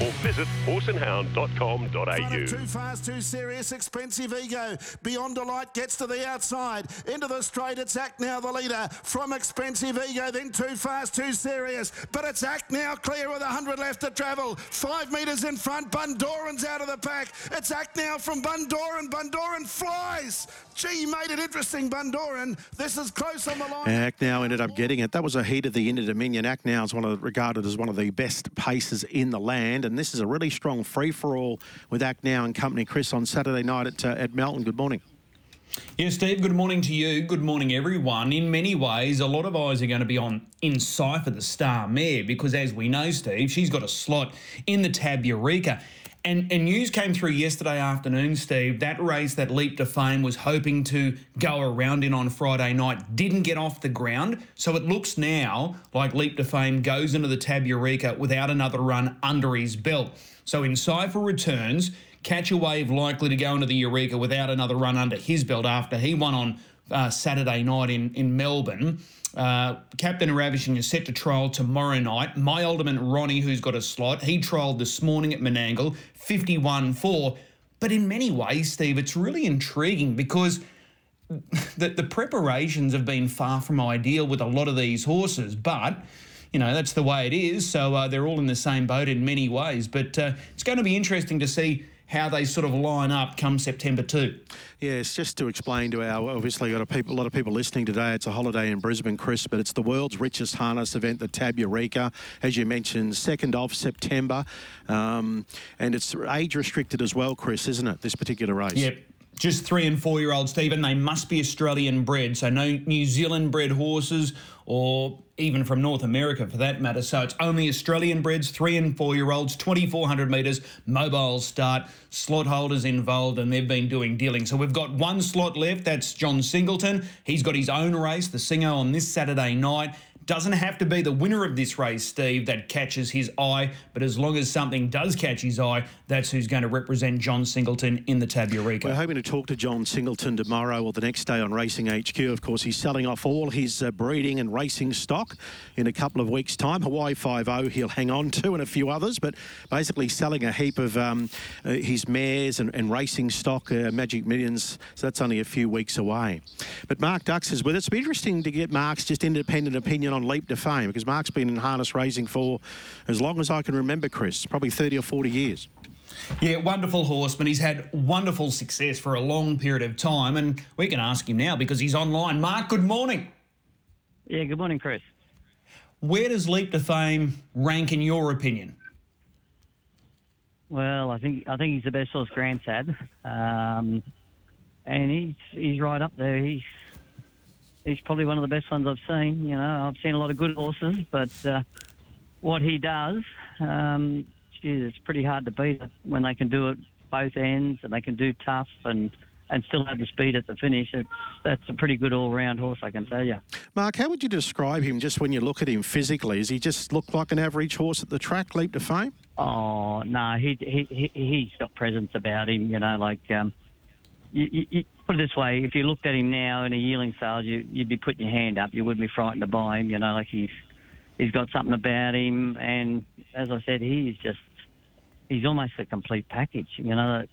or visit horseandhound.com.au. Too fast, too serious, expensive ego. Beyond Delight gets to the outside. Into the straight, it's Act Now the leader. From expensive ego, then too fast, too serious. But it's Act Now clear with 100 left to travel. Five metres in front, Bundoran's out of the pack. It's Act Now from Bundoran. Bundoran flies. Gee, made it interesting, Bundoran. This is close on the line. Act now ended up getting it. That was a heat of the Inter Dominion. Act now is one of regarded as one of the best paces in the land, and this is a really strong free for all with Act Now and company. Chris on Saturday night at uh, at Melton. Good morning. Yeah, Steve, good morning to you. Good morning, everyone. In many ways, a lot of eyes are going to be on Encipher, the star mare, because as we know, Steve, she's got a slot in the Tab Eureka. And, and news came through yesterday afternoon, Steve. That race that Leap to Fame was hoping to go around in on Friday night didn't get off the ground. So it looks now like Leap to Fame goes into the Tab Eureka without another run under his belt. So Encipher returns. Catch a Wave likely to go into the Eureka without another run under his belt after he won on uh, Saturday night in, in Melbourne. Uh, Captain Ravishing is set to trial tomorrow night. My Ultimate Ronnie, who's got a slot, he trialled this morning at Menangle, 51 4. But in many ways, Steve, it's really intriguing because the, the preparations have been far from ideal with a lot of these horses. But you know, that's the way it is. So uh, they're all in the same boat in many ways. But uh, it's going to be interesting to see how they sort of line up come September 2. Yes, just to explain to our obviously got a, people, a lot of people listening today. It's a holiday in Brisbane, Chris, but it's the world's richest harness event, the Tab Eureka, as you mentioned, second of September, um, and it's age restricted as well, Chris, isn't it? This particular race. Yep. Just three and four year old Stephen. They must be Australian bred, so no New Zealand bred horses or even from North America for that matter. So it's only Australian breds, three and four year olds, 2,400 metres, mobile start, slot holders involved, and they've been doing dealing. So we've got one slot left. That's John Singleton. He's got his own race, the Singo, on this Saturday night. Doesn't have to be the winner of this race, Steve, that catches his eye, but as long as something does catch his eye, that's who's going to represent John Singleton in the Tab Eureka. We're hoping to talk to John Singleton tomorrow or the next day on Racing HQ. Of course, he's selling off all his uh, breeding and racing stock in a couple of weeks' time. Hawaii 5 he'll hang on to and a few others, but basically selling a heap of um, uh, his mares and, and racing stock, uh, Magic Millions, so that's only a few weeks away. But Mark Dux is with us. It'd be interesting to get Mark's just independent opinion on Leap to Fame because Mark's been in harness racing for as long as I can remember, Chris, probably 30 or 40 years. Yeah, wonderful horseman. He's had wonderful success for a long period of time, and we can ask him now because he's online. Mark, good morning. Yeah, good morning, Chris. Where does Leap to Fame rank in your opinion? Well, I think I think he's the best horse Grant's had, um, and he's he's right up there. He's he's probably one of the best ones I've seen. You know, I've seen a lot of good horses, but uh, what he does, um, geez, it's pretty hard to beat it when they can do it both ends and they can do tough and and still have the speed at the finish. It's, that's a pretty good all-round horse, I can tell you. Mark, how would you describe him just when you look at him physically? Does he just look like an average horse at the track, leap to fame? Oh no, he he, he he's got presence about him. You know, like um, you, you, put it this way: if you looked at him now in a yearling sales, you, you'd be putting your hand up. You wouldn't be frightened to buy him. You know, like he's he's got something about him, and as I said, he's just he's almost a complete package. You know,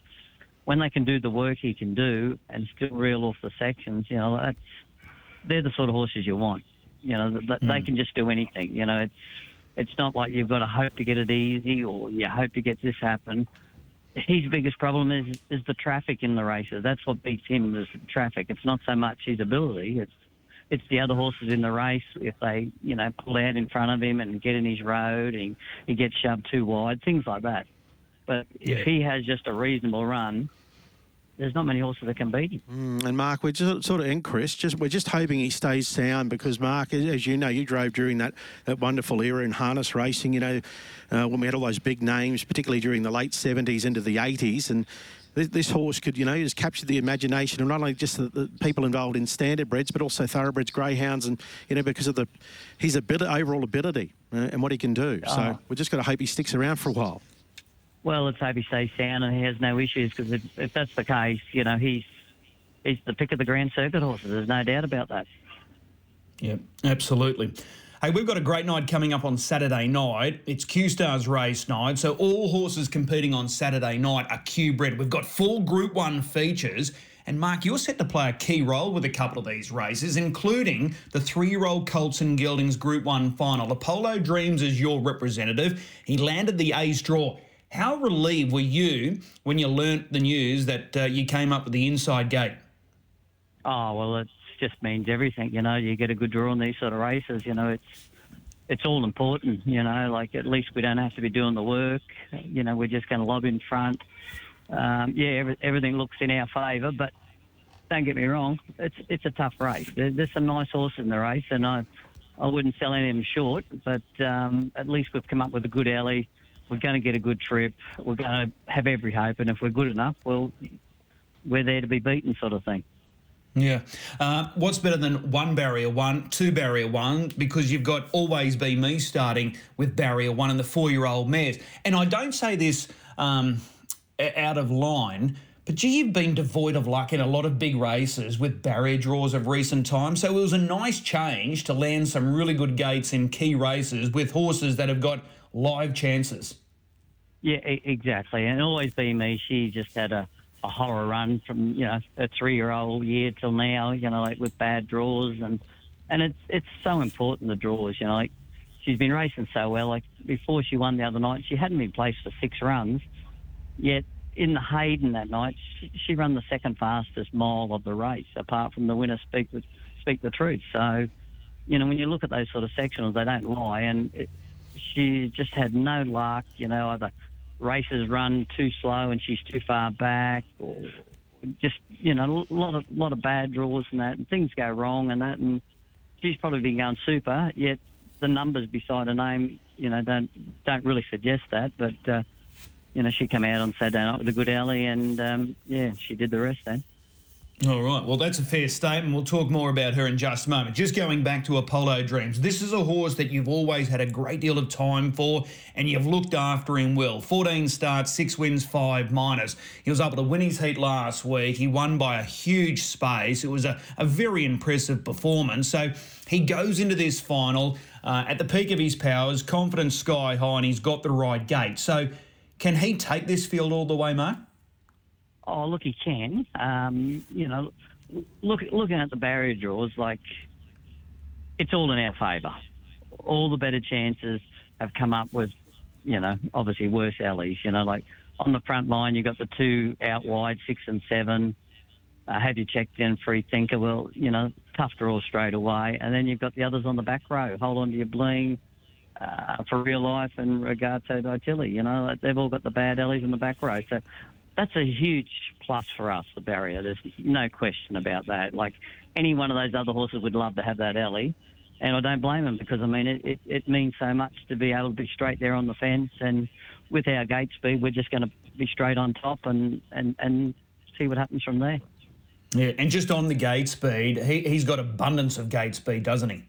when they can do the work he can do and still reel off the sections, you know, that's they're the sort of horses you want. You know, they, mm. they can just do anything. You know, it's it's not like you've got to hope to get it easy or you hope to get this happen. His biggest problem is is the traffic in the races. That's what beats him is traffic. It's not so much his ability. It's it's the other horses in the race. If they, you know, pull out in front of him and get in his road, and he gets shoved too wide, things like that. But yeah. if he has just a reasonable run, there's not many horses that can beat him. Mm, and Mark, we're just sort of in Chris, just we're just hoping he stays sound because Mark, as you know, you drove during that, that wonderful era in harness racing. You know, uh, when we had all those big names, particularly during the late '70s into the '80s, and this, this horse could, you know, has captured the imagination of not only just the, the people involved in standardbreds, but also thoroughbreds, greyhounds, and you know because of the his ability, overall ability, uh, and what he can do. So Oh. we're just going to hope he sticks around for a while. Well, let's hope he stays sound and he has no issues because if, if that's the case, you know, he's he's the pick of the Grand Circuit horses. There's no doubt about that. Yeah, absolutely. Hey, we've got a great night coming up on Saturday night. It's Q Stars race night, so all horses competing on Saturday night are Q bred. We've got four Group One features, and Mark, you're set to play a key role with a couple of these races, including the three-year-old Colts and Geldings Group One final. Apollo Dreams is your representative. He landed the A's draw. How relieved were you when you learnt the news that uh, you came up with the inside gate? Oh well, it just means everything. You know, you get a good draw in these sort of races. You know, it's it's all important. You know, like at least we don't have to be doing the work. You know, we're just going to lob in front. Um, yeah, every, everything looks in our favour, but don't get me wrong, it's it's a tough race. There, there's some nice horses in the race, and I I wouldn't sell any of them short. But um, at least we've come up with a good alley. We're going to get a good trip. We're going to have every hope, and if we're good enough, well, we're there to be beaten, sort of thing. Yeah. Uh, what's better than one barrier one, two barrier one? Because you've got always be me starting with barrier one and the four year old mares. And I don't say this um, out of line, but gee, you've been devoid of luck in a lot of big races with barrier draws of recent times. So it was a nice change to land some really good gates in key races with horses that have got live chances. Yeah, e- exactly. And always be me. She just had a, a horror run from you know a three year old year till now. You know, like with bad draws and and it's it's so important the draws. You know, like she's been racing so well. Like before she won the other night, she hadn't been placed for six runs. Yet in the Hayden that night, she, she ran the second fastest mile of the race, apart from the winner. Speak the speak the truth. So, you know, when you look at those sort of sectionals, they don't lie. And it, she just had no luck. You know, either races run too slow and she's too far back, or just you know, a lot of lot of bad draws and that, and things go wrong and that, and she's probably been going super. Yet the numbers beside her name, you know, don't don't really suggest that. But uh, you know, she came out on Saturday night with a good alley, and um, yeah, she did the rest then. All right. Well, that's a fair statement. We'll talk more about her in just a moment. Just going back to Apollo Dreams, this is a horse that you've always had a great deal of time for and you've looked after him well. 14 starts, six wins, five minors. He was able to win his heat last week. He won by a huge space. It was a, a very impressive performance. So he goes into this final uh, at the peak of his powers, confidence sky high, and he's got the right gate. So can he take this field all the way, Mark? Oh, look, he can. Um, you know, look looking at the barrier draws, like it's all in our favour. All the better chances have come up with, you know, obviously worse alleys. You know, like on the front line, you've got the two out wide, six and seven. Uh, have you checked in free thinker? Well, you know, tough draw straight away. And then you've got the others on the back row. Hold on to your bling. Uh, for real life and Regato Dilly, you know, they've all got the bad alleys in the back row. So that's a huge plus for us, the barrier. There's no question about that. Like any one of those other horses would love to have that alley, and I don't blame them because I mean it, it, it means so much to be able to be straight there on the fence, and with our gate speed, we're just going to be straight on top and, and, and see what happens from there. Yeah, and just on the gate speed, he, he's got abundance of gate speed, doesn't he?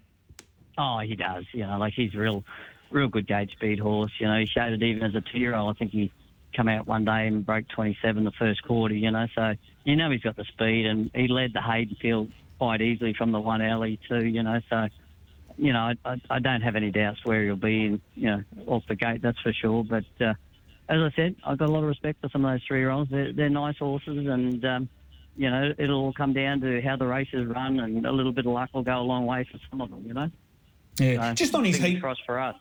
Oh, he does. You know, like he's a real, real good gate speed horse. You know, he showed it even as a two-year-old. I think he come out one day and broke 27 the first quarter. You know, so you know he's got the speed, and he led the Hayden field quite easily from the one alley too. You know, so you know I, I, I don't have any doubts where he'll be. In, you know, off the gate, that's for sure. But uh, as I said, I've got a lot of respect for some of those three-year-olds. They're, they're nice horses, and um, you know, it'll all come down to how the races run, and a little bit of luck will go a long way for some of them. You know. Yeah, So, just on his heat. crossed for us.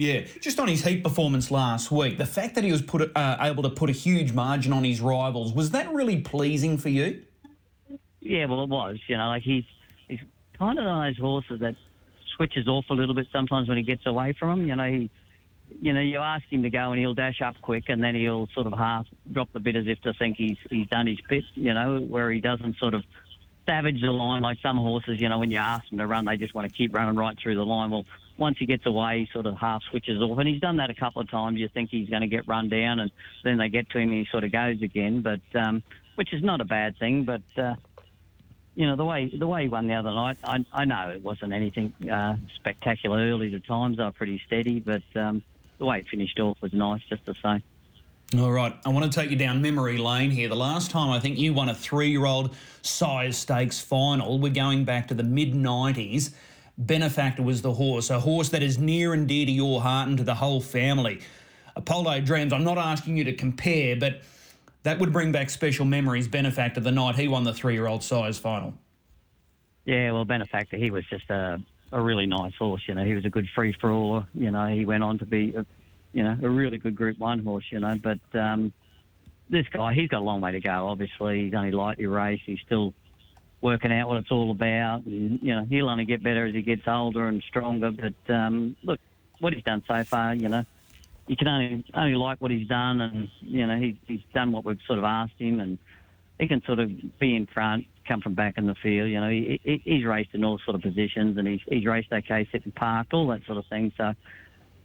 Yeah, just on his heat performance last week, the fact that he was put uh, able to put a huge margin on his rivals was that really pleasing for you? Yeah, well, it was. You know, like he's he's kind of of those horses that switches off a little bit sometimes when he gets away from him. You know, he, you know, you ask him to go and he'll dash up quick, and then he'll sort of half drop the bit as if to think he's he's done his bit. You know, where he doesn't sort of savage the line like some horses. You know, when you ask them to run, they just want to keep running right through the line. Well, once he gets away, he sort of half switches off, and he's done that a couple of times. You think he's going to get run down, and then they get to him, and he sort of goes again. But um, which is not a bad thing, but. Uh, you know the way the way he won the other night. I, I know it wasn't anything uh, spectacular early. The times were pretty steady, but um, the way it finished off was nice, just to say. All right, I want to take you down memory lane here. The last time I think you won a three-year-old sires stakes final, we're going back to the mid '90s. Benefactor was the horse, a horse that is near and dear to your heart and to the whole family. Apollo Dreams. I'm not asking you to compare, but that would bring back special memories. Benefactor, the night he won the three-year-old sires final. Yeah, well, Benefactor, he was just a, a really nice horse. You know, he was a good free for all. You know, he went on to be, a, you know, a really good Group One horse. You know, but um, this guy, he's got a long way to go. Obviously, he's only lightly raced. He's still working out what it's all about. And, you know, he'll only get better as he gets older and stronger. But um, look, what he's done so far, you know, you can only only like what he's done, and you know he, he's done what we've sort of asked him, and he can sort of be in front, come from back in the field. You know, he, he, he's raced in all sort of positions, and he's he's raced okay, sitting parked, all that sort of thing. So,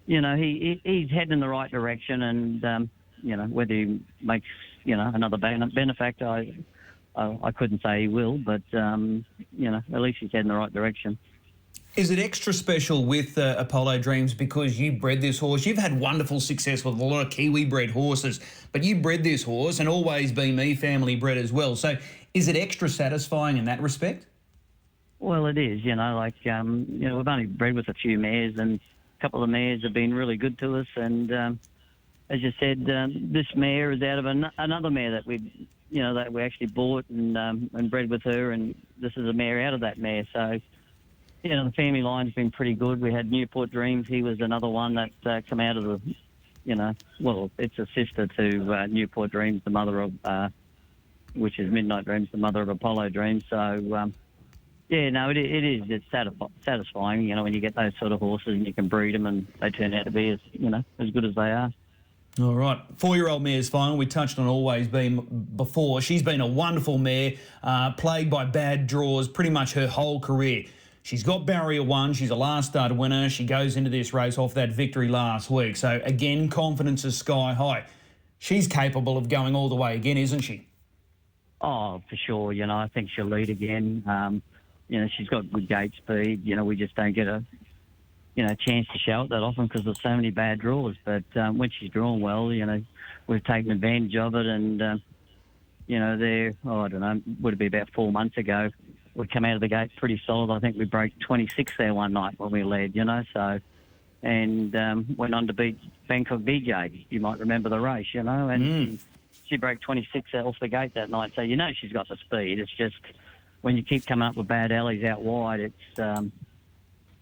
you know, he, he he's heading in the right direction, and um, you know whether he makes you know another benefactor, I, I, I couldn't say he will, but um, you know at least he's heading in the right direction. Is it extra special with uh, Apollo Dreams because you bred this horse? You've had wonderful success with a lot of Kiwi bred horses, but you bred this horse and always been me family bred as well. So is it extra satisfying in that respect? Well, it is. You know, like um, you know, we've only bred with a few mares, and a couple of mares have been really good to us. And um, as you said, um, this mare is out of an- another mare that we, you know, that we actually bought and um, and bred with her, and this is a mare out of that mare. So you know, the family line's been pretty good. We had Newport Dreams. He was another one that uh, come out of the, you know, well, it's a sister to uh, Newport Dreams, the mother of, uh, which is Midnight Dreams, the mother of Apollo Dreams. So, um, yeah, no, it, it is. It's satisf- satisfying, you know, when you get those sort of horses and you can breed them and they turn out to be as, you know, as good as they are. All right, four-year-old mare's final. We touched on always been before. She's been a wonderful mare, uh, plagued by bad draws pretty much her whole career. She's got barrier one. She's a last start winner. She goes into this race off that victory last week. So, again, confidence is sky high. She's capable of going all the way again, isn't she? Oh, for sure. You know, I think she'll lead again. Um, you know, she's got good gate speed. You know, we just don't get a, you know, chance to show it that often because there's so many bad draws. But um, when she's drawn well, you know, we've taken advantage of it. And, um, you know, there, oh, I don't know, would it be about four months ago, we come out of the gate pretty solid. I think we broke 26 there one night when we led, you know, so, and um, went on to beat Bangkok DJ. You might remember the race, you know, and Mm. she, she broke 26 off the gate that night. So, you know, she's got the speed. It's just when you keep coming up with bad alleys out wide, it's, um,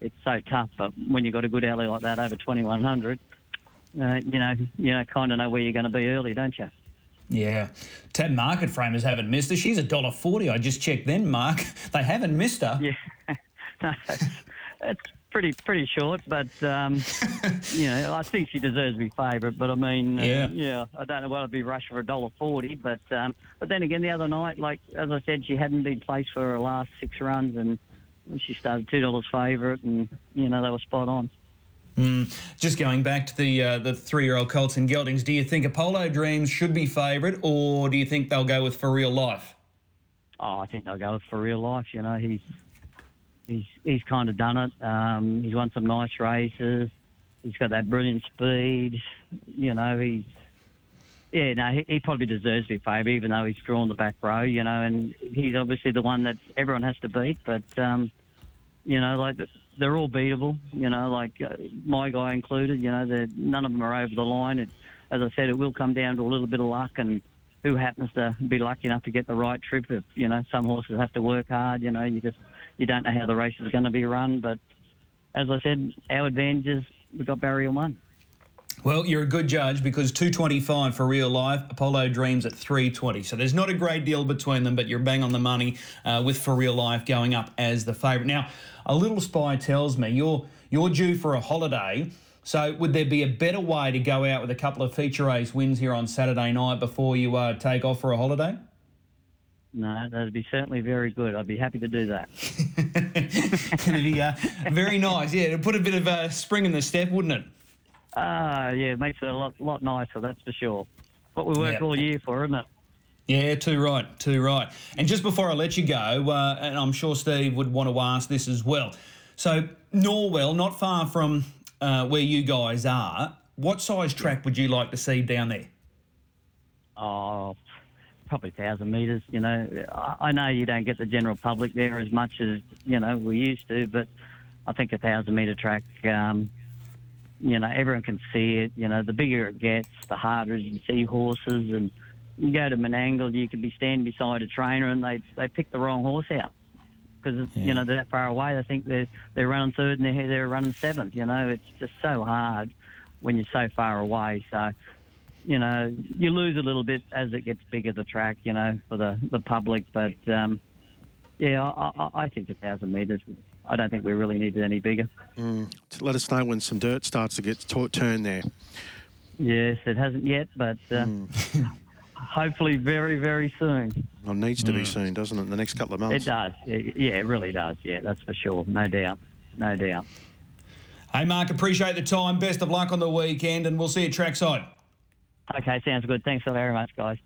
it's so tough. But when you've got a good alley like that over 2100, uh, you know, you know, kind of know where you're going to be early, don't you? Yeah. Tab market framers haven't missed her. She's a dollar forty. I just checked then, Mark. They haven't missed her. Yeah, no, it's, it's pretty pretty short, but um, you know, I think she deserves to be favourite. But I mean, Yeah. uh, yeah, I don't know why I'd be rushed for a dollar forty. But um, but then again, the other night, like as I said, she hadn't been placed for her last six runs, and she started two dollars favourite, and you know they were spot on. Just going back to the uh, the three year old Colts and Geldings, do you think Apollo Dreams should be favourite, or do you think they'll go with For Real Life? Oh, I think they'll go with for real life. You know, he's he's he's kind of done it. Um, he's won some nice races. He's got that brilliant speed. You know, he's yeah, no, he, he probably deserves to be favourite, even though he's drawn the back row. You know, and he's obviously the one that everyone has to beat. But um, you know, like they're all beatable. You know, like uh, my guy included. You know, none of them are over the line. It, as I said, it will come down to a little bit of luck and who happens to be lucky enough to get the right trip. If you know, some horses have to work hard. You know, you just you don't know how the race is going to be run. But as I said, our advantage is we've got barrier one. Well, you're a good judge because 225 for real life, Apollo Dreams at 320. So there's not a great deal between them, but you're bang on the money uh, with for real life going up as the favourite. Now, a little spy tells me you're you're due for a holiday. So would there be a better way to go out with a couple of feature race wins here on Saturday night before you uh, take off for a holiday? No, that'd be certainly very good. I'd be happy to do that. It'd be uh, very nice. Yeah, it'd put a bit of uh, spring in the step, wouldn't it? Ah, yeah, it makes it a lot, lot nicer, that's for sure. What we work all year for, isn't it? Yeah, too right, too right. And just before I let you go, uh, and I'm sure Steve would want to ask this as well. So Norwell, not far from uh, where you guys are, what size track would you like to see down there? Oh, probably thousand metres. You know, I, I know you don't get the general public there as much as you know we used to, but I think a thousand metre track. Um, you know, everyone can see it. You know, the bigger it gets, the harder you can see horses. And you go to Menangle, you could be standing beside a trainer and they they pick the wrong horse out because you know they're that far away. They think they're they're running third and they're they're running seventh. You know, it's just so hard when you're so far away. So you know, you lose a little bit as it gets bigger, the track, you know, for the, the public. But, um, yeah, I, I, I think a 1,000 metres, I don't think we really need it any bigger. Mm. Let us know when some dirt starts to get t- turned there. Yes, it hasn't yet, but uh, mm. hopefully very, very soon. Well, it needs to be mm. soon, doesn't it? In the next couple of months. It does. Yeah, yeah, it really does. Yeah, that's for sure. No doubt. No doubt. Hey, Mark, appreciate the time. Best of luck on the weekend, and we'll see you trackside. Okay, sounds good. Thanks so very much, guys.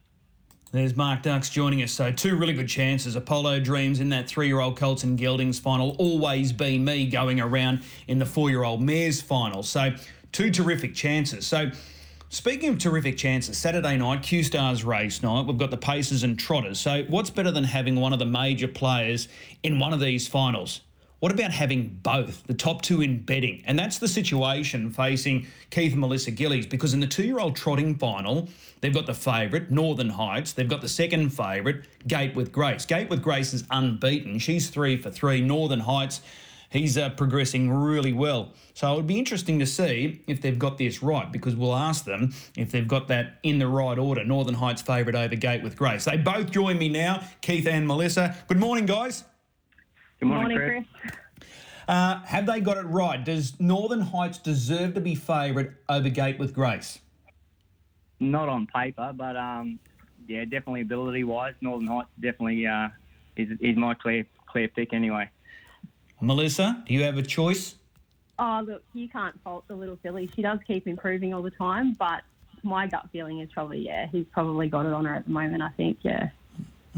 There's Mark Dux joining us. So, two really good chances. Apollo Dreams in that three year old Colts and Geldings final. Always been me going around in the four year old Mares final. So, two terrific chances. So, speaking of terrific chances, Saturday night, Q Stars race night, we've got the Pacers and Trotters. So, what's better than having one of the major players in one of these finals? What about having both, the top two in betting? And that's the situation facing Keith and Melissa Gillies because in the two year old trotting final, they've got the favourite, Northern Heights. They've got the second favourite, Gate with Grace. Gate with Grace is unbeaten. She's three for three. Northern Heights, he's uh, progressing really well. So it would be interesting to see if they've got this right because we'll ask them if they've got that in the right order. Northern Heights favourite over Gate with Grace. They both join me now, Keith and Melissa. Good morning, guys. Good Morning, Chris. Uh, have they got it right? Does Northern Heights deserve to be favourite over Gate with Grace? Not on paper, but um, yeah, definitely ability wise, Northern Heights definitely uh, is is my clear clear pick anyway. Melissa, do you have a choice? Oh, look, you can't fault the little filly. She does keep improving all the time, but my gut feeling is probably, yeah, he's probably got it on her at the moment, I think, yeah.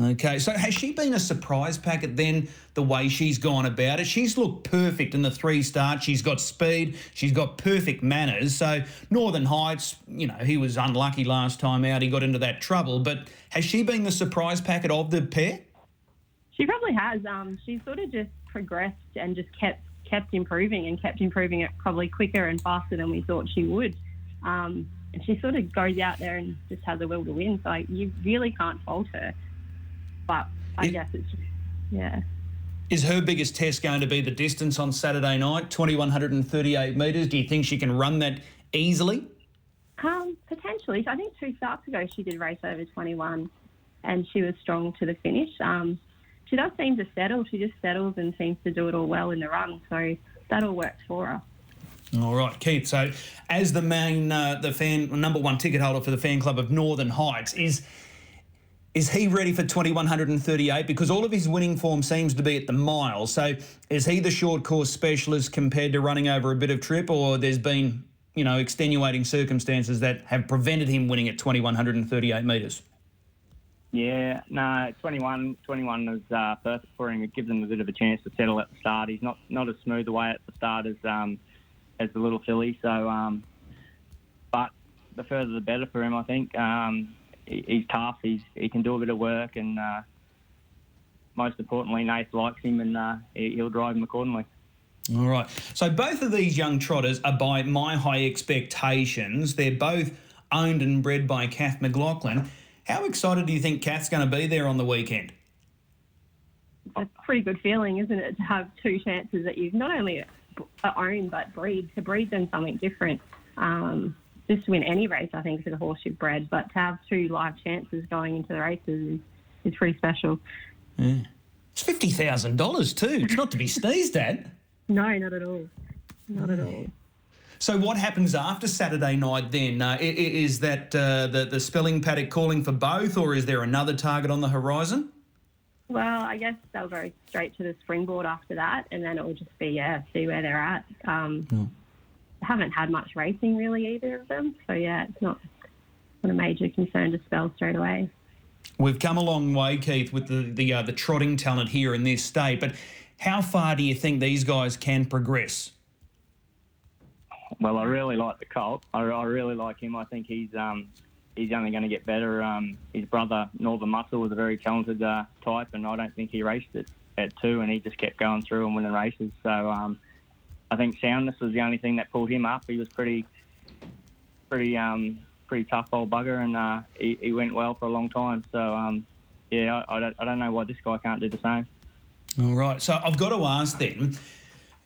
Okay, so has she been a surprise packet then, the way she's gone about it? She's looked perfect in the three starts. She's got speed, she's got perfect manners. So, Northern Heights, you know, he was unlucky last time out. He got into that trouble. But has she been the surprise packet of the pair? She probably has. Um, she's sort of just progressed and just kept kept improving and kept improving it probably quicker and faster than we thought she would. Um, and she sort of goes out there and just has a will to win. So you really can't fault her. But I It- guess it's yeah. Is her biggest test going to be the distance on Saturday night, 2,138 metres? Do you think she can run that easily? Um, potentially. I think two starts ago she did race over 21 and she was strong to the finish. Um, she does seem to settle. She just settles and seems to do it all well in the run. So that all works for her. All right, Keith. So, as the main, uh, the fan number one ticket holder for the fan club of Northern Heights, is is he ready for 2138? Because all of his winning form seems to be at the mile. So, is he the short course specialist compared to running over a bit of trip, or there's been you know extenuating circumstances that have prevented him winning at 2138 metres? Yeah, no, 21, 21 is uh, perfect for him. It gives him a bit of a chance to settle at the start. He's not not as smooth away at the start as um, as the little filly. So, um, but the further the better for him, I think. Um, he, he's tough. He's he can do a bit of work, and uh, most importantly, Nath likes him, and uh, he, he'll drive him accordingly. All right. So both of these young trotters are by my high expectations. They're both owned and bred by Kath McLaughlin. How excited do you think Kath's going to be there on the weekend? It's a pretty good feeling, isn't it, to have two chances that you've not only own but breed, to breed them something different. Um, just to win any race, I think, for the horse you've bred, but to have two live chances going into the races is, is pretty special. It's fifty thousand dollars too. It's not to be sneezed at. No, not at all. Not at all. So what happens after Saturday night then? Uh, is that uh, the the spelling paddock calling for both, or is there another target on the horizon? Well, I guess they'll go straight to the springboard after that, and then it will just be yeah, see where they're at. Um, Haven't had much racing really either of them, so yeah, it's not not a major concern to spell straight away. We've come a long way, Keith, with the the uh, the trotting talent here in this state. But how far do you think these guys can progress? Well, I really like the Colt. I, I really like him. I think he's um, he's only going to get better. Um, his brother Northern Muscle was a very talented uh, type, and I don't think he raced it at two, and he just kept going through and winning races. So um, I think soundness was the only thing that pulled him up. He was pretty, pretty, um, pretty tough old bugger, and uh, he, he went well for a long time. So um, yeah, I, I, don't, I don't know why this guy can't do the same. All right. So I've got to ask then,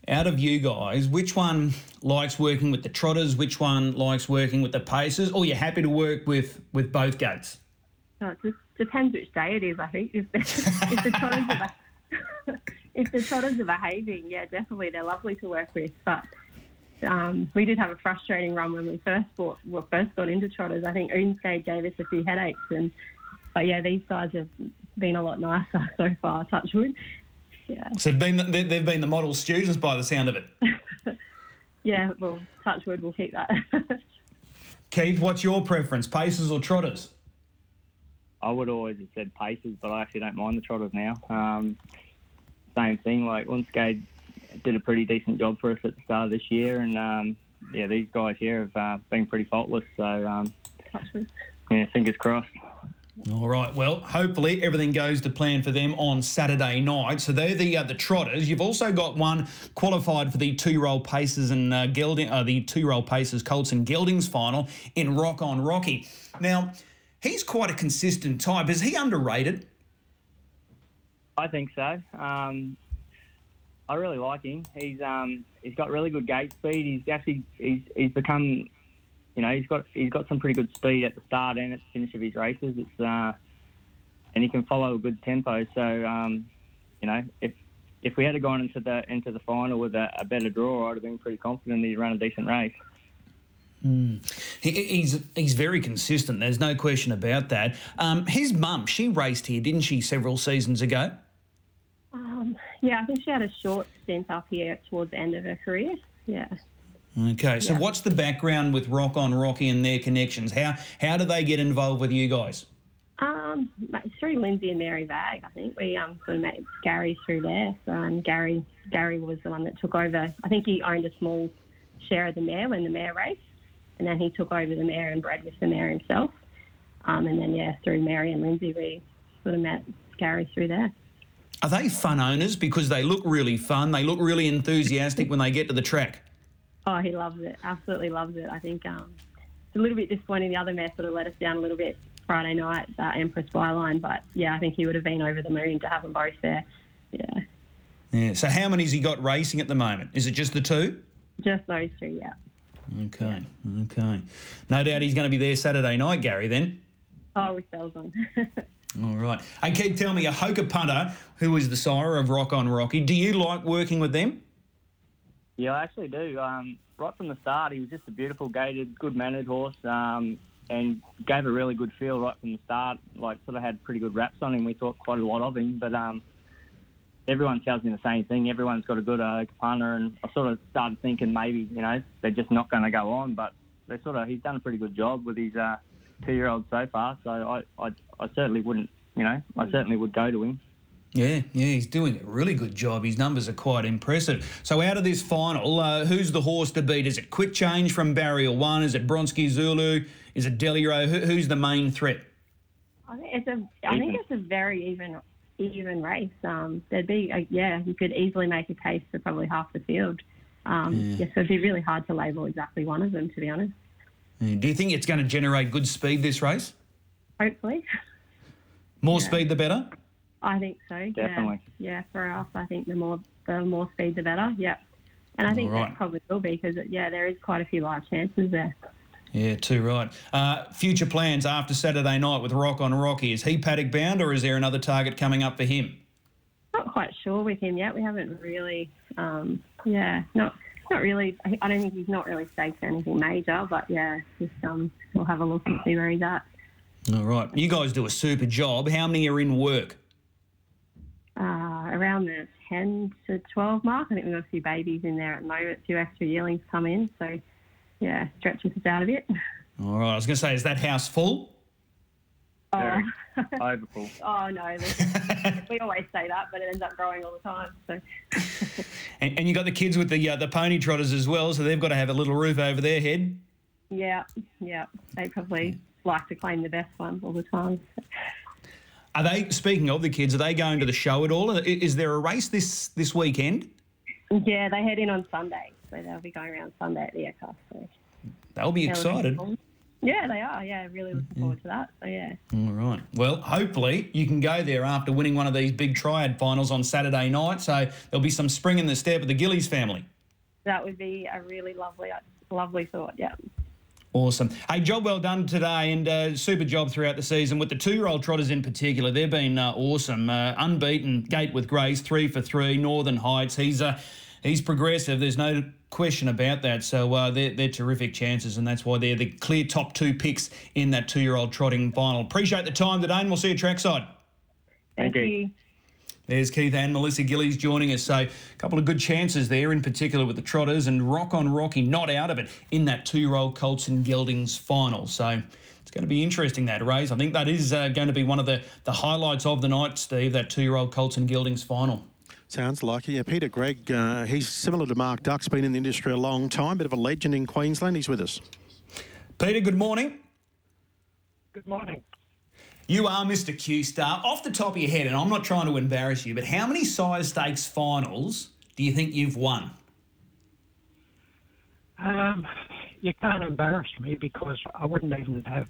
out of you guys, which one likes working with the trotters? Which one likes working with the pacers? Or you're happy to work with with both gates? So it just depends which day it is. I think if the, if the trotters are if the trotters are behaving, yeah, definitely they're lovely to work with. But um, we did have a frustrating run when we first bought, well, first got into trotters. I think Oonscade gave us a few headaches, and but yeah, these guys have been a lot nicer so far. Touch wood. Yeah, So they've been the, they- they've been the model students by the sound of it. yeah. Well, touch wood. We'll keep that. Keith, what's your preference, paces or trotters? I would always have said paces, but I actually don't mind the trotters now. Um, same thing, like Unskade did a pretty decent job for us at the start of this year, and um, yeah, these guys here have uh, been pretty faultless. So um, yeah, fingers crossed. All right. Well, hopefully everything goes to plan for them on Saturday night. So they're the uh, the trotters. You've also got one qualified for the two-year-old Pacers and uh, Gelding, uh, the two-year-old Pacers Colts and Geldings final in Rock on Rocky. Now, he's quite a consistent type. Is he underrated? I think so. Um, I really like him. He's um, he's got really good gate speed. He's actually he's, he's become, you know, he's got he's got some pretty good speed at the start and at the finish of his races. It's uh, and he can follow a good tempo. So um, you know, if if we had gone into the into the final with a, a better draw, I'd have been pretty confident he'd run a decent race. He, he's he's very consistent. There's no question about that. Um, his mum, she raced here, didn't she, several seasons ago? Um, yeah, I think she had a short stint up here towards the end of her career. Yeah. Okay, so Yeah. what's the background with Rock on Rocky and their connections? How how do they get involved with you guys? Um, through Lindsay and Mary Vag, I think. We um sort of met Gary through there. So um, Gary Gary was the one that took over. I think he owned a small share of the mare when the mare raced, and then he took over the mare and bred with the mare himself. Um, and then yeah, through Mary and Lindsay, we sort of met Gary through there. Are they fun owners because they look really fun? They look really enthusiastic when they get to the track. Oh, he loves it. Absolutely loves it. I think um, it's a little bit disappointing. The other mare sort of let us down a little bit Friday night, uh, Empress Byline. But yeah, I think he would have been over the moon to have them both there. Yeah, Yeah. So how many's he got racing at the moment? Is it just the two? just those two. Yeah. Okay. Okay. No doubt he's going to be there Saturday night, Gary. Then. Oh, with bells on. All right. Hey, Keith, tell me, a Hoka punter who is the sire of Rock on Rocky. Do you like working with them? Yeah, I actually do. Um, right from the start, he was just a beautiful, gated, good mannered horse, um, and gave a really good feel right from the start. Like, sort of had pretty good raps on him. We thought quite a lot of him, but um, everyone tells me the same thing. Everyone's got a good uh, and I sort of started thinking maybe you know they're just not going to go on, but they sort of he's done a pretty good job with his uh, two-year-old so far. So I, I, I certainly wouldn't, you know, I certainly would go to him. Yeah, yeah, he's doing a really good job. His numbers are quite impressive. So, out of this final, uh, who's the horse to beat? Is it Quick Change from Barrier One? Is it Bronski Zulu? Is it Deliro? Who, who's the main threat? I think it's a. I think it's a very even even race. Um, there'd be a, yeah, you could easily make a case for probably half the field. Um, yeah. so it'd be really hard to label exactly one of them, to be honest. Yeah, Do you think it's going to generate good speed this race? Hopefully, More speed, the better. I think so. Definitely. Yeah, yeah. For us, I think the more the more speed, the better. Yep. And I think All right. that probably will be because yeah, there is quite a few live chances there. Yeah, too right. Uh, future plans after Saturday night with Rock on Rocky. Is he paddock bound or is there another target coming up for him? Not quite sure with him yet. We haven't really. Um, yeah, not not really. I don't think he's not really staked for anything major, but yeah, just um, we'll have a look and see where he's at. All right. You guys do a super job. How many are in work? around the 10 to 12 mark. I think we've got a few babies in there at the moment, a few extra yearlings come in. So, yeah, stretches us out a bit. All right. I was going to say, is that house full? Oh, overfull. oh no, we always say that, but it ends up growing all the time. So, And, and you got the kids with the uh, the pony trotters as well, so they've got to have a little roof over their head. yeah, yeah, they probably like to claim the best one all the time. Are they? Speaking of the kids, are they going to the show at all? Is there a race this this weekend? Yeah, they head in on Sunday, so they'll be going around Sunday at the Ekka. So They'll be they're looking excited. Yeah, they are. Yeah, really looking forward to that. So yeah, All right. Well, hopefully you can go there after winning one of these big triad finals on Saturday night. So there'll be some spring in the step of the Gillies family. that would be a really lovely, lovely thought. Yeah. Awesome. Hey, job well done today and uh, super job throughout the season with the two year old trotters in particular. They've been uh, awesome. Uh, unbeaten, Gate with Grace, three for three, Northern Heights. He's uh, he's progressive. There's no question about that. So uh, they're, they're terrific chances, and that's why they're the clear top two picks in that two year old trotting final. Appreciate the time today, and we'll see you trackside. Thank, Thank you. you. There's Keith and Melissa Gillies joining us. So, a couple of good chances there, in particular with the Trotters, and Rock on Rocky not out of it in that two year old Colts and Geldings final. So, it's going to be interesting that race. I think that is uh, going to be one of the, the highlights of the night, Steve, that two year old Colts and Geldings final. Sounds like it. Yeah, Peter Greig, uh, he's similar to Mark Dux's been in the industry a long time, bit of a legend in Queensland. He's with us. Peter, good morning. Good morning. You are Mr. Q Star. Off the top of your head, and I'm not trying to embarrass you, but how many sires stakes finals do you think you've won? Um, you can't embarrass me because I wouldn't even have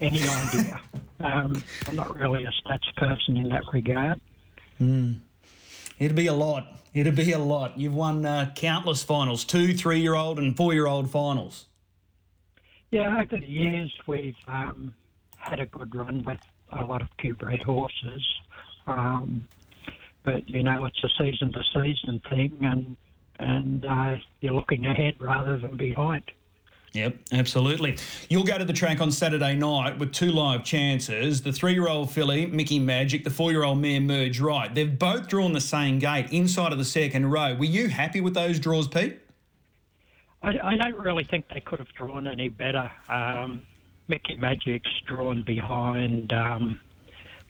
any idea. um, I'm not really a stats person in that regard. It'd be a lot. It'd be a lot. You've won uh, countless finals two, three year old, and four year old finals. Yeah, over the years we've um, had a good run with a lot of purebred horses. Um, but you know, it's a season to season thing, and and uh, you're looking ahead rather than behind. Yep, absolutely. You'll go to the track on Saturday night with two live chances. The three-year-old filly, Mickey Magic, the four-year-old mare, Merge Right. They've both drawn the same gate inside of the second row. Were you happy with those draws, Pete? I, I don't really think they could have drawn any better. Um, Mickey Magic's drawn behind um,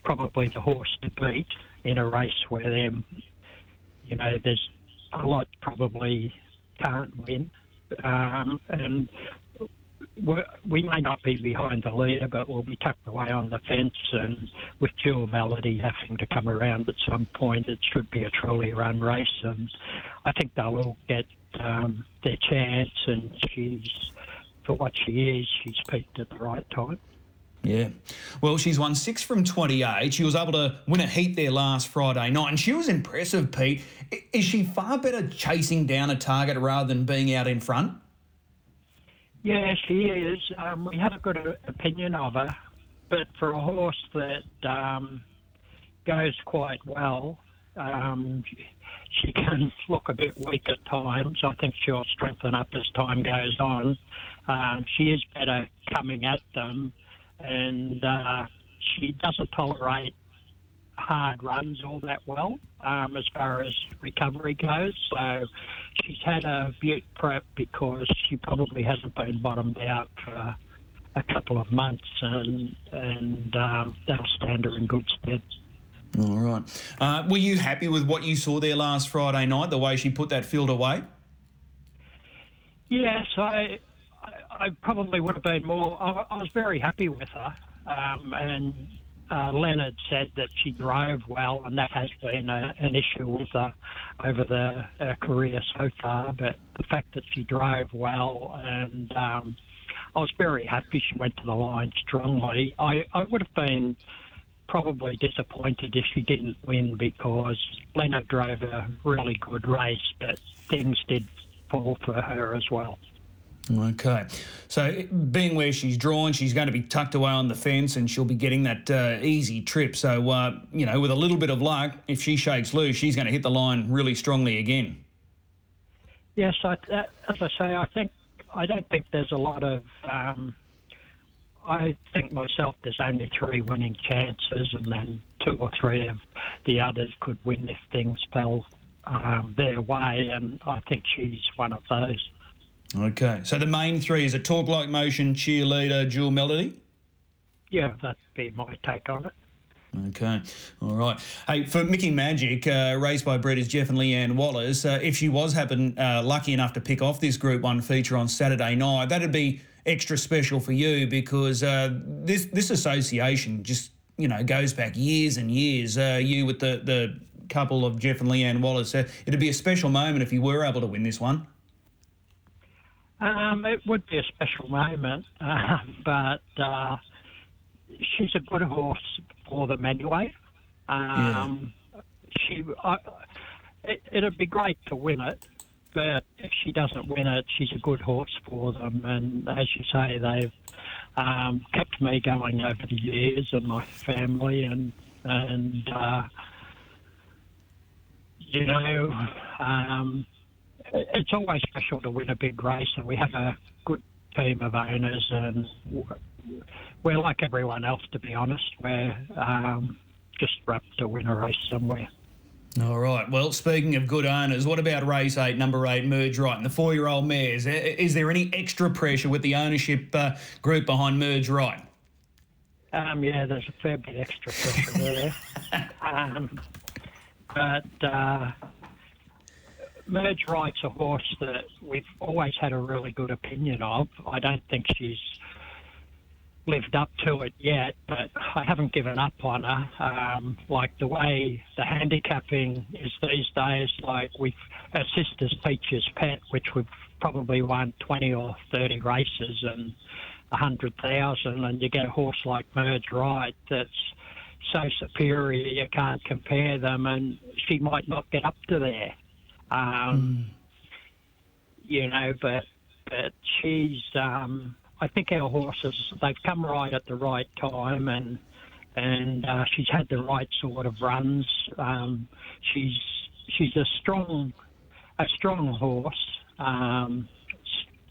probably the horse to beat in a race where you know, there's a lot probably can't win, um, and we're, may not be behind the leader, but we'll be tucked away on the fence, and with Jewel Melody having to come around at some point, it should be a truly run race, and I think they'll all get um, their chance, and she's, for what she is, she's peaked at the right time. Yeah. Well, she's won six from 28. She was able to win a heat there last Friday night, and she was impressive, Pete. Is she far better chasing down a target rather than being out in front? Yeah, she is. Um, we have a good opinion of her, but for a horse that um, goes quite well, um, she can look a bit weak at times. I think she'll strengthen up as time goes on. Um, she is better coming at them, and uh, she doesn't tolerate hard runs all that well um, as far as recovery goes. So she's had a butte prep because she probably hasn't been bottomed out for a couple of months, and and um, that'll stand her in good stead. All right. Uh, were you happy with what you saw there last Friday night, the way she put that field away? Yes, I, I, probably would have been more. I, I was very happy with her, um, and uh, Leonard said that she drove well, and that has been a, an issue with her over the career so far. But the fact that she drove well, and um, I was very happy she went to the line strongly. I, I would have been probably disappointed if she didn't win because Leonard drove a really good race, but things did fall for her as well. Okay. So, being where she's drawn, she's going to be tucked away on the fence and she'll be getting that uh, easy trip. So, uh, you know, with a little bit of luck, if she shakes loose, she's going to hit the line really strongly again. Yes, I, that, as I say, I think I don't think there's a lot of. Um, I think myself there's only three winning chances, and then two or three of the others could win if things fell um, their way, and I think she's one of those. Okay, so the main three is a talk like motion, cheerleader, Jewel Melody. Yeah, that'd be my take on it. Okay, all right. Hey, for Mickey Magic, uh, raced by breeders Jeff and Leanne Wallace, uh, if she was happen uh, lucky enough to pick off this Group One feature on Saturday night, that'd be extra special for you because uh, this this association just you know goes back years and years. Uh, you with the the couple of Jeff and Leanne Wallace, uh, it'd be a special moment if you were able to win this one. Um, it would be a special moment, uh, but uh, she's a good horse for them anyway. Um, She, I it, it'd be great to win it, but if she doesn't win it, she's a good horse for them. And as you say, they've um, kept me going over the years and my family, and and uh, you know, um, it's always special to win a big race, and we have a good team of owners, and we're like everyone else, to be honest. We're um, just rapt to win a race somewhere. All right. Well, speaking of good owners, what about race eight, number eight, Merge Right, and the four-year-old mares? Is there any extra pressure with the ownership uh, group behind Merge Right? Um, yeah, there's a fair bit extra pressure there. um, but uh, Merge Right's a horse that we've always had a really good opinion of. I don't think she's lived up to it yet, but I haven't given up on her. Um, like the way the handicapping is these days, like we've our sister's Peaches Pet, which we've probably won 20 or 30 races and a hundred thousand, and you get a horse like Merge Right that's so superior you can't compare them, and she might not get up to there. Um, You know, but but she's. Um, I think our horses they've come right at the right time, and and uh, she's had the right sort of runs. Um, she's she's a strong a strong horse. Um,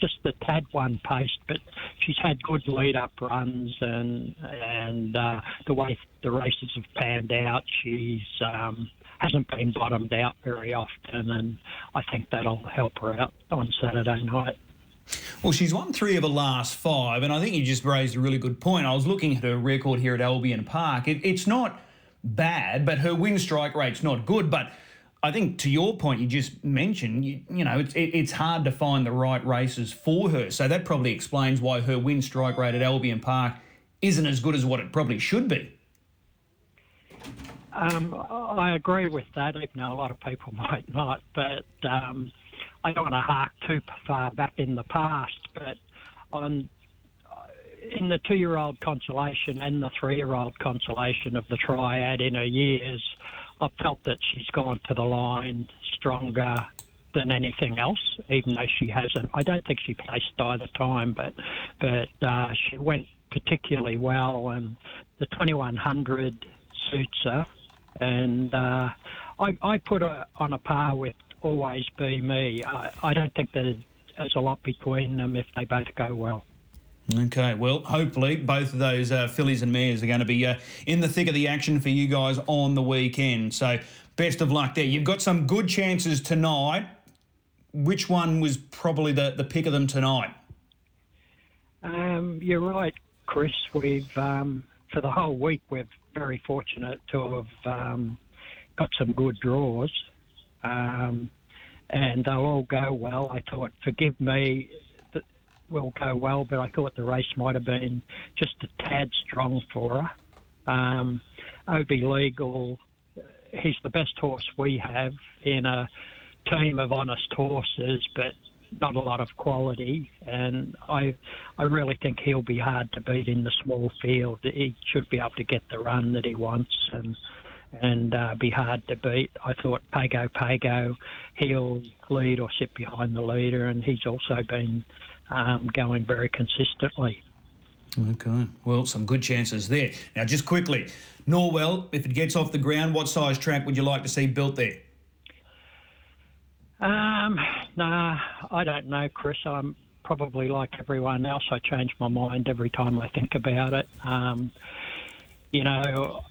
just the tad one paced, but she's had good lead up runs and and uh, the way the races have panned out, she's um, hasn't been bottomed out very often, and I think that'll help her out on Saturday night. Well, she's won three of the last five, and I think you just raised a really good point. I was looking at her record here at Albion Park. It, it's not bad, but her win strike rate's not good. But I think to your point, you just mentioned, you, you know, it's, it, it's hard to find the right races for her. So that probably explains why her win strike rate at Albion Park isn't as good as what it probably should be. Um, I agree with that, even though a lot of people might not. But um, I don't want to hark too far back in the past. But on in the two-year-old consolation and the three-year-old consolation of the triad in her years, I felt that she's gone to the line stronger than anything else, even though she hasn't. I don't think she placed either time, but but uh, she went particularly well, and the 2100 suits her. And uh, I, I put her on a par with Always Be Me. I, I don't think there's, there's a lot between them if they both go well. Okay, well, hopefully both of those uh, fillies and mares are going to be uh, in the thick of the action for you guys on the weekend. So, best of luck there. You've got some good chances tonight. Which one was probably the, the pick of them tonight? Um, you're right, Chris. We've um, for the whole week we're very fortunate to have um, got some good draws, um, and they'll all go well. I thought, forgive me, will go well, but I thought the race might have been just a tad strong for her. Um, OB Legal, he's the best horse we have in a team of honest horses, but not a lot of quality, and I I really think he'll be hard to beat in the small field. He should be able to get the run that he wants and and uh, be hard to beat. I thought Pago Pago, he'll lead or sit behind the leader, and he's also been um, going very consistently. Okay, well, some good chances there. Now, just quickly, Norwell, if it gets off the ground, what size track would you like to see built there? Um, nah, I don't know, Chris. I'm probably like everyone else, I change my mind every time I think about it. Um, you know,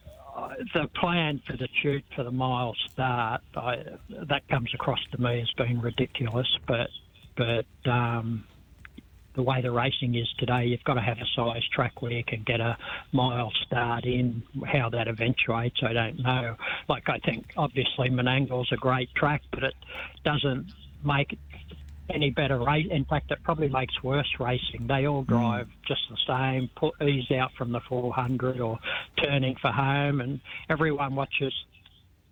the plan for the shoot for the mile start, I, that comes across to me as being ridiculous. But but um, the way the racing is today, you've got to have a size track where you can get a mile start in. How that eventuates, I don't know. Like I think obviously Menangle's a great track, but it doesn't make any better race. In fact, it probably makes worse racing. They all hmm. drive just the same, put ease out from the 400 or turning for home, and everyone watches.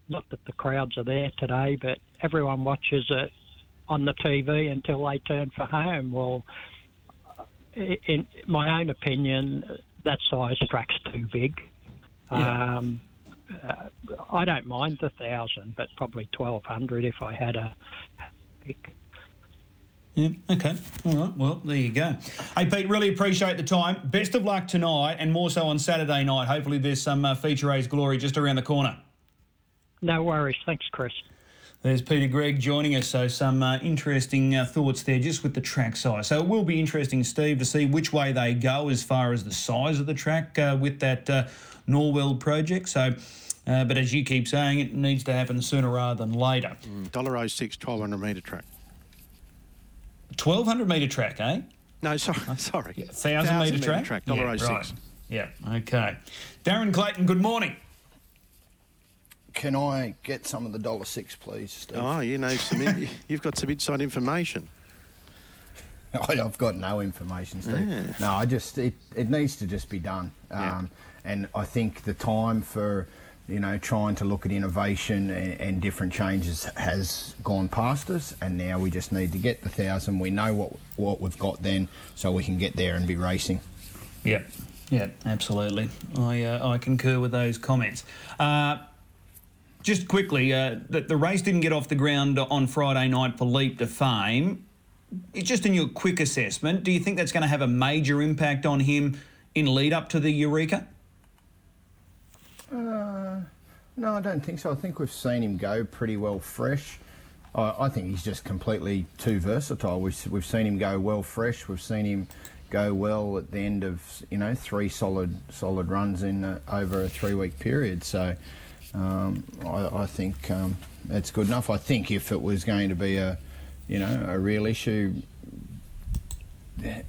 Not that the crowds are there today, but everyone watches it on the TV until they turn for home. Well, in my own opinion, that size track's too big. Yeah. Um, uh, I don't mind the thousand, but probably twelve hundred if I had a pick. Yeah, okay. All right. Well, there you go. Hey, Pete, really appreciate the time. Best of luck tonight and more so on Saturday night. Hopefully, there's some uh, feature race glory just around the corner. No worries. Thanks, Chris. There's Peter Greig joining us. So, some uh, interesting uh, thoughts there just with the track size. So, it will be interesting, Steve, to see which way they go as far as the size of the track uh, with that uh, Norwell project. So, uh, but as you keep saying, it needs to happen sooner rather than later. Dollar oh six, 1200 metre track. 1200 metre track, eh? No, sorry, sorry. 1000 metre track? track, dollar yeah, oh six. right. Yeah, okay. Darren Clayton, good morning. Can I get some of the dollar six, please, Steve? Oh, you know, some in, you've got some inside information. I've got no information, Steve. Yeah. No, I just it, it needs to just be done. Yeah. Um, and I think the time for you know trying to look at innovation and, and different changes has gone past us, and now we just need to get the thousand. We know what what we've got then, so we can get there and be racing. Yeah, yeah, absolutely. I uh, I concur with those comments. Uh, just quickly, uh, the, the race didn't get off the ground on Friday night for Leap to Fame. It's just in your quick assessment, do you think that's going to have a major impact on him in lead up to the Eureka? Uh, no, I don't think so. I think we've seen him go pretty well fresh. I, I think he's just completely too versatile. We've, we've seen him go well fresh. We've seen him go well at the end of you know three solid solid runs in uh, over a three week period. So um, I, I think um, that's good enough. I think if it was going to be a you know a real issue,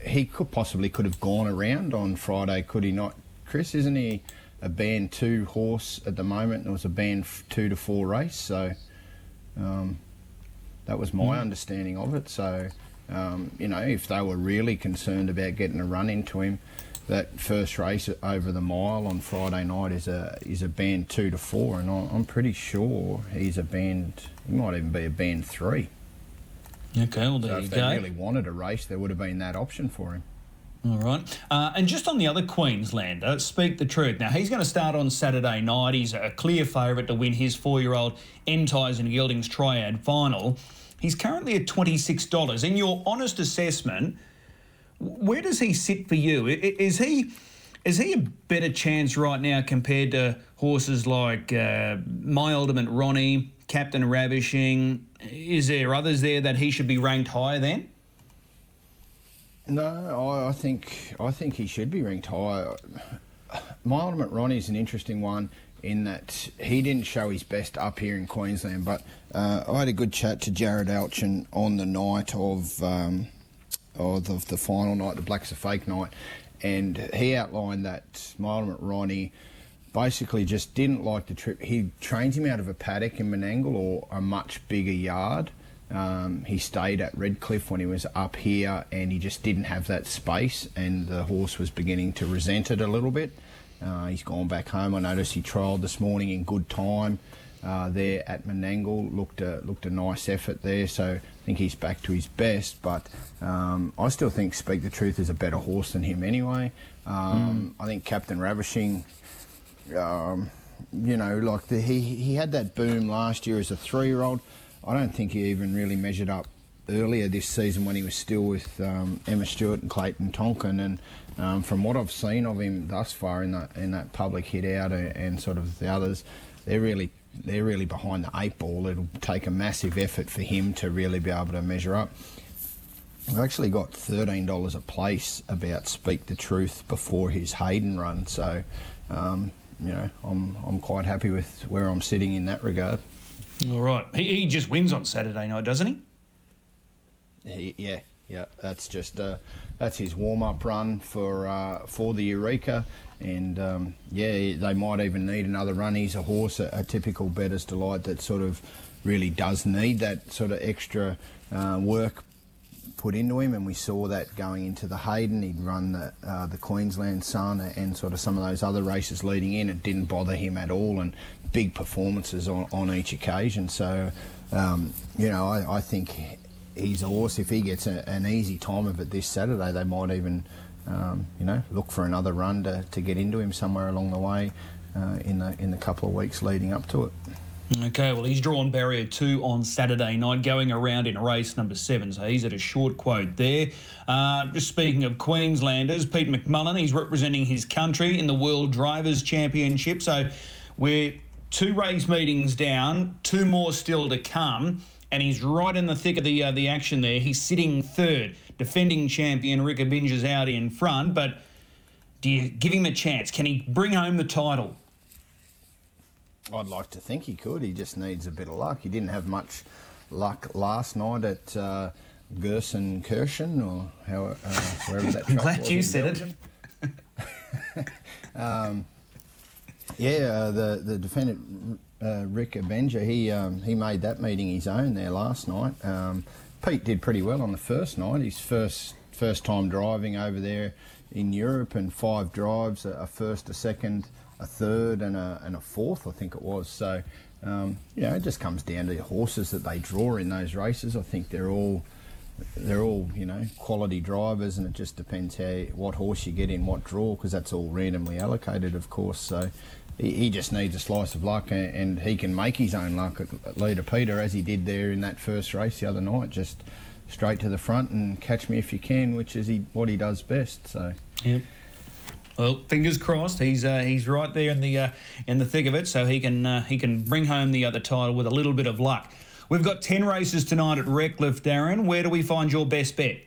he could possibly could have gone around on Friday, could he not? Chris, isn't he a band two horse at the moment? It was a band two to four race, so um, that was my understanding of it. So, um, you know, if they were really concerned about getting a run into him, that first race over the mile on Friday night is a is a band two to four, and I'm pretty sure he's a band. He might even be a band three. Okay, well, there So there if you they really wanted a race, there would have been that option for him. All right. Uh, and just on the other Queenslander, Speak the Truth. Now, he's going to start on Saturday night. He's a clear favourite to win his four year old Entires and Geldings Triad final. He's currently at $26. In your honest assessment, where does he sit for you? Is he. Is he a better chance right now compared to horses like uh, My Ultimate Ronnie, Captain Ravishing? Is there others there that he should be ranked higher than? No, I, I think I think he should be ranked higher. My ultimate Ronnie is an interesting one in that he didn't show his best up here in Queensland, but uh, I had a good chat to Jarrod Alchin on the night of um, of the, the final night, the Black's a Fake night, and he outlined that ultimate Ronnie basically just didn't like the trip. He trained him out of a paddock in Menangle or a much bigger yard. Um, he stayed at Redcliffe when he was up here, and he just didn't have that space, and the horse was beginning to resent it a little bit. Uh, he's gone back home. I noticed he trialled this morning in good time uh, there at Menangle. Looked a, looked a nice effort there, so I think he's back to his best. But um, I still think Speak the Truth is a better horse than him anyway. Um, I think Captain Ravishing um, you know, like the, he he had that boom last year as a three-year-old. I don't think he even really measured up earlier this season when he was still with um, Emma Stewart and Clayton Tonkin. And um, from what I've seen of him thus far in that in that public hit out and, and sort of the others, they're really they're really behind the eight ball. It'll take a massive effort for him to really be able to measure up. I've actually got thirteen dollars a place about Speak the Truth before his Hayden run. So, um, you know, I'm I'm quite happy with where I'm sitting in that regard. All right. He, he just wins on Saturday night, doesn't he? He, yeah, yeah. That's just uh, that's his warm up run for uh, for the Eureka, and um, yeah, they might even need another run. He's a horse, a, a typical better's delight that sort of really does need that sort of extra uh, work put into him, and we saw that going into the Hayden. He'd run the uh, the Queensland Sun and sort of some of those other races leading in. It didn't bother him at all, and big performances on, on each occasion. So, um, you know, I, I think he's a horse. If he gets a, an easy time of it this Saturday, they might even, um, you know, look for another run to, to get into him somewhere along the way uh, in the in the couple of weeks leading up to it. Okay, well, he's drawn barrier two on Saturday night, going around in race number seven. So he's at a short quote there. Uh, just speaking of Queenslanders, Pete McMullen, he's representing his country in the World Drivers' Championship. So we're two race meetings down, two more still to come, and he's right in the thick of the uh, the action there. He's sitting third. Defending champion Rick is out in front, but do you give him a chance? Can he bring home the title? I'd like to think he could. He just needs a bit of luck. He didn't have much luck last night at uh, Gerson Kirchen or how, uh, wherever that. I'm glad was you said Belgium. um, yeah, uh, the the defendant uh, Rick Ebbinge, he um, he made that meeting his own there last night. Um, Pete did pretty well on the first night. His first first time driving over there in Europe and five drives, a, first, a second, a third, and a and a fourth, I think it was. So. Um, you know, it just comes down to the horses that they draw in those races. I think they're all they're all you know quality drivers, and it just depends how what horse you get in what draw because that's all randomly allocated, of course. So he, he just needs a slice of luck, and, and he can make his own luck at, Leader Peter as he did there in that first race the other night. Just straight to the front and catch me if you can, which is he what he does best. So. Yep. Well, fingers crossed. He's uh, he's right there in the uh, in the thick of it, so he can uh, he can bring home the other title with a little bit of luck. We've got ten races tonight at Redcliffe, Darren. Where do we find your best bet?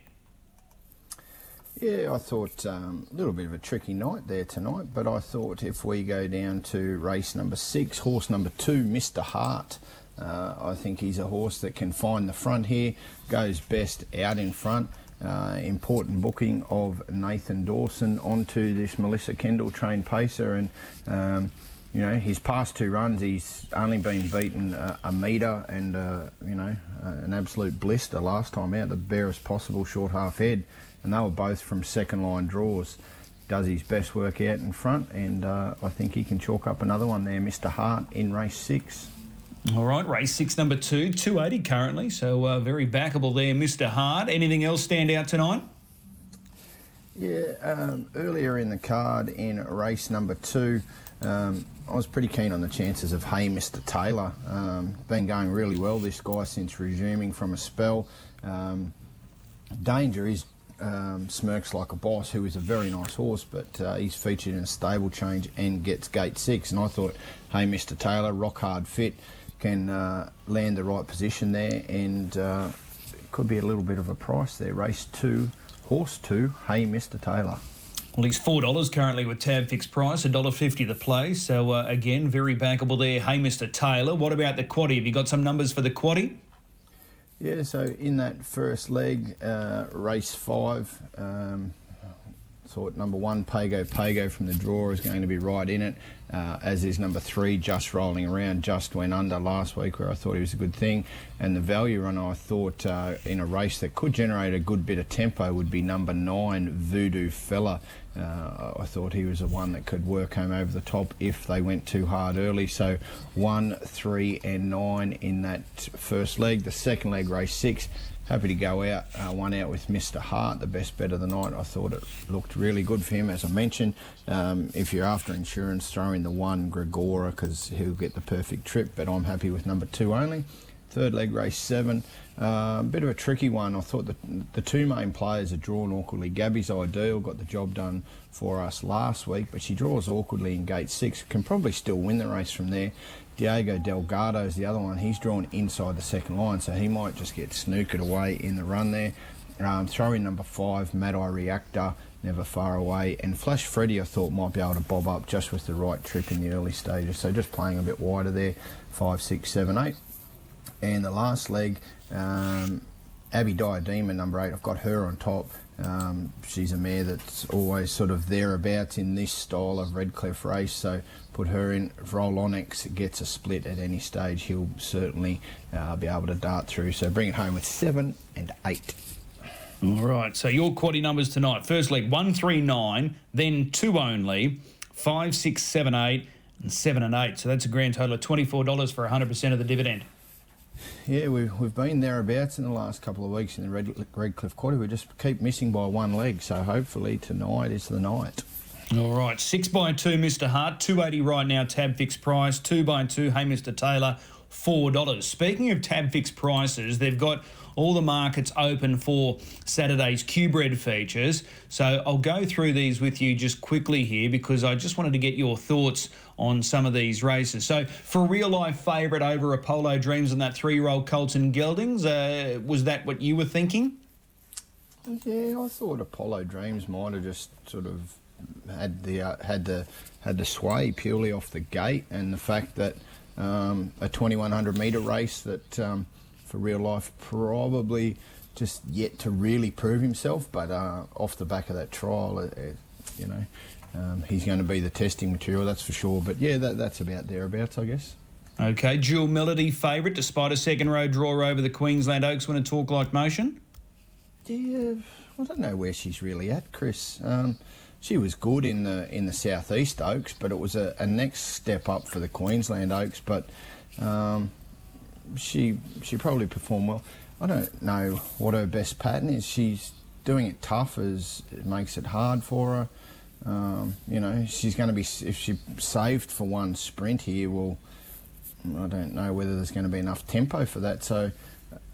Yeah, I thought um, a little bit of a tricky night there tonight, but I thought if we go down to race number six, horse number two, Mr. Hart. Uh, I think he's a horse that can find the front here, goes best out in front. Uh, important booking of Nathan Dawson onto this Melissa Kendall trained pacer, and um, you know his past two runs, he's only been beaten uh, a metre and uh, you know an absolute blister last time out, the barest possible short half head, and they were both from second line draws. Does his best work out in front, and uh, I think he can chalk up another one there, Mr. Hart, in race six. All right, race six, number two, 280 currently, so uh, very backable there, Mr. Hart. Anything else stand out tonight? Yeah, um, earlier in the card in race number two, um, I was pretty keen on the chances of Hey Mr. Taylor. Um, been going really well, this guy, since resuming from a spell. Um, danger is um, Smirks Like a Boss, who is a very nice horse, but uh, he's featured in a stable change and gets gate six. And I thought, Hey Mr. Taylor, rock hard fit, can uh, land the right position there and uh, could be a little bit of a price there. Race two, horse two, Hey Mr. Taylor. Well, he's four dollars currently with tab fixed price, a dollar fifty the play. So uh, again, very bankable there. Hey, Mr. Taylor. What about the quaddy? Have you got some numbers for the quaddy? Yeah, so in that first leg, uh, race five, um, thought number one, Pago Pago from the draw is going to be right in it, uh, as is number three, Just Rolling Around, just went under last week where I thought he was a good thing. And the value runner I thought uh, in a race that could generate a good bit of tempo would be number nine, Voodoo Fella. Uh, I thought he was the one that could work home over the top if they went too hard early. So one, three, and nine in that first leg. The second leg, race six. Happy to go out, uh, one out with Mr. Hart, the best bet of the night. I thought it looked really good for him, as I mentioned. Um, if you're after insurance, throw in the one, Gregora, because he'll get the perfect trip, but I'm happy with number two only. Third leg, race seven. A uh, bit of a tricky one. I thought the, the two main players are drawn awkwardly. Gabby's ideal, got the job done for us last week, but she draws awkwardly in gate six. Can probably still win the race from there. Diego Delgado is the other one. He's drawn inside the second line, so he might just get snookered away in the run there. Um, throw in number five, Mad Eye Reactor, never far away. And Flash Freddy, I thought might be able to bob up just with the right trip in the early stages. So just playing a bit wider there, five, six, seven, eight. And the last leg, um, Abby Diadema, number eight, I've got her on top. Um, she's a mare that's always sort of thereabouts in this style of Redcliffe race, so put her in. If Rolonix gets a split at any stage, he'll certainly uh, be able to dart through. So bring it home with seven and eight. All right. So your quaddy numbers tonight. First leg one three nine, then two only, five six seven eight, and seven and eight. So that's a grand total of twenty four dollars for hundred percent of the dividend. Yeah, we've, we've been thereabouts in the last couple of weeks in the Red, Redcliffe Quarter. We just keep missing by one leg, so hopefully tonight is the night. All right, six by two, Mr. Hart, two eighty right now. Tab fixed price, two by two. Hey, Mr. Taylor, four dollars. Speaking of tab fixed prices, they've got all the markets open for Saturday's Q-Bred features. So I'll go through these with you just quickly here because I just wanted to get your thoughts on some of these races. So for real life favourite over Apollo Dreams and that three-year-old Colton Geldings, uh, was that what you were thinking? Yeah, I thought Apollo Dreams might have just sort of had the uh, had the had the sway purely off the gate, and the fact that um, a 2100 metre race that um, for real life probably just yet to really prove himself, but uh, off the back of that trial, it, it, you know, um, he's going to be the testing material, that's for sure. But yeah, that, that's about thereabouts, I guess. Okay, Jewel Melody favourite despite a second row draw over the Queensland Oaks when a talk like motion? Yeah, I don't know where she's really at, Chris. Um, she was good in the in the southeast Oaks, but it was a, a next step up for the Queensland Oaks. But um, she she probably performed well. I don't know what her best pattern is. She's doing it tough as it makes it hard for her. Um, you know, she's going to be if she saved for one sprint here. Well, I don't know whether there's going to be enough tempo for that. So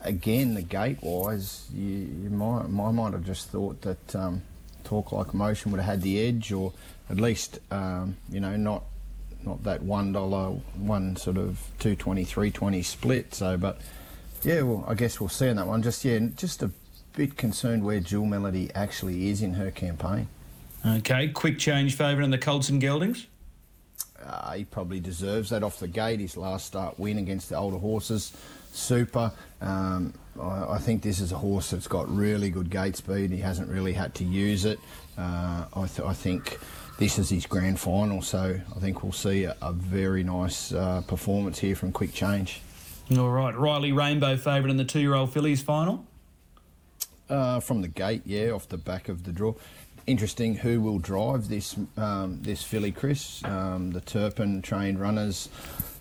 again, the gate wise, you, you might might have just thought that um, talk like motion would have had the edge, or at least um, you know not not that one dollar one sort of two twenty three twenty split. So, but yeah, well, I guess we'll see on that one. Just yeah, just a bit concerned where Jewel Melody actually is in her campaign. Okay, quick change favourite in the Colts and Geldings. Uh, he probably deserves that off the gate. His last start win against the older horses, super. Um, I, I, think this is a horse that's got really good gate speed. He hasn't really had to use it. Uh, I, th- I, think this is his grand final, so I think we'll see a, a very nice uh, performance here from Quick Change. All right, Riley Rainbow favourite in the two-year-old fillies final. Uh, from the gate, yeah, off the back of the draw interesting who will drive this um, this filly, Chris. Um, the Turpin trained runners.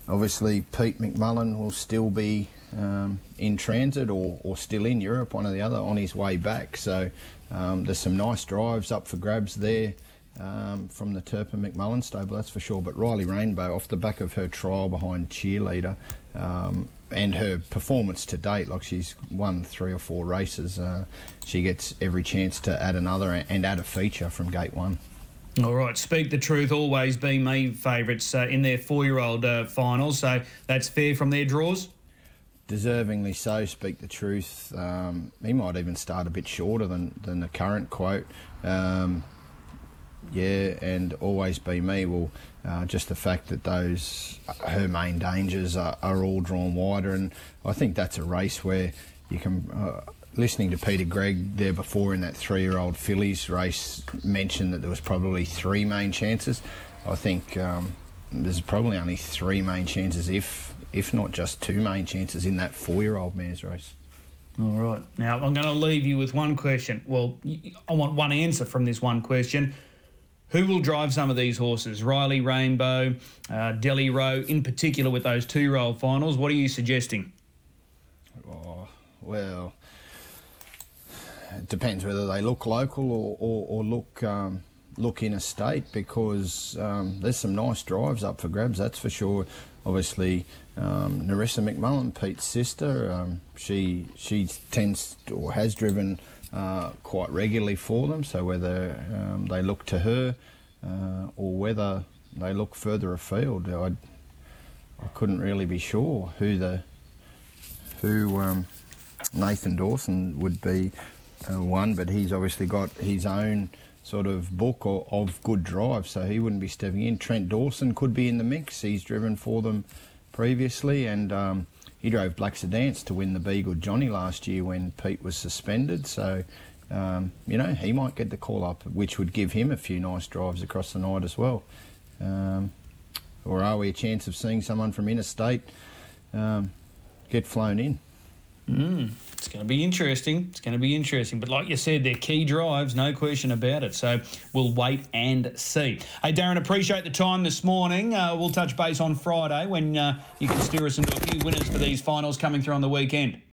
Obviously, Pete McMullen will still be um, in transit or, or still in Europe, one or the other, on his way back. So um, there's some nice drives up for grabs there. Um, from the Turpin McMullen stable, that's for sure. But Riley Rainbow, off the back of her trial behind Cheerleader, um, and her performance to date, like she's won three or four races, uh, she gets every chance to add another and add a feature from gate one. All right, Speak the Truth always been my favourites uh, in their four year old uh, finals, so that's fair from their draws? Deservingly so, Speak the Truth. Um, he might even start a bit shorter than, than the current quote. Um, yeah, and always be me. Well, uh, just the fact that those her main dangers are, are, all drawn wider, and I think that's a race where you can. Uh, listening to Peter Greig there before in that three-year-old fillies race mentioned that there was probably three main chances. I think um, there's probably only three main chances, if if not just two main chances in that four-year-old mare's race. All right. Now I'm going to leave you with one question. Well, I want one answer from this one question. Who will drive some of these horses? Riley Rainbow, uh, Delhi Row, in particular with those two old finals. What are you suggesting? Oh, well, it depends whether they look local or, or, or look. Um, look in a state because um, there's some nice drives up for grabs, that's for sure. Obviously, um, Narissa McMullen, Pete's sister, um, she she tends or has driven uh, quite regularly for them. So whether um, they look to her uh, or whether they look further afield, I I couldn't really be sure who the who um, Nathan Dawson would be uh, one, but he's obviously got his own sort of book of, of good drives, so he wouldn't be stepping in. Trent Dawson could be in the mix. He's driven for them previously, and um, he drove Black Sedance to win the Beagle Johnny last year when Pete was suspended. So, um, you know, he might get the call up, which would give him a few nice drives across the night as well. Um, or are we a chance of seeing someone from interstate um, get flown in? Mm, it's going to be interesting. It's going to be interesting. But like you said, they're key drives, no question about it. So we'll wait and see. Hey, Darren, appreciate the time this morning. Uh, we'll touch base on Friday when uh, you can steer us into a few winners for these finals coming through on the weekend.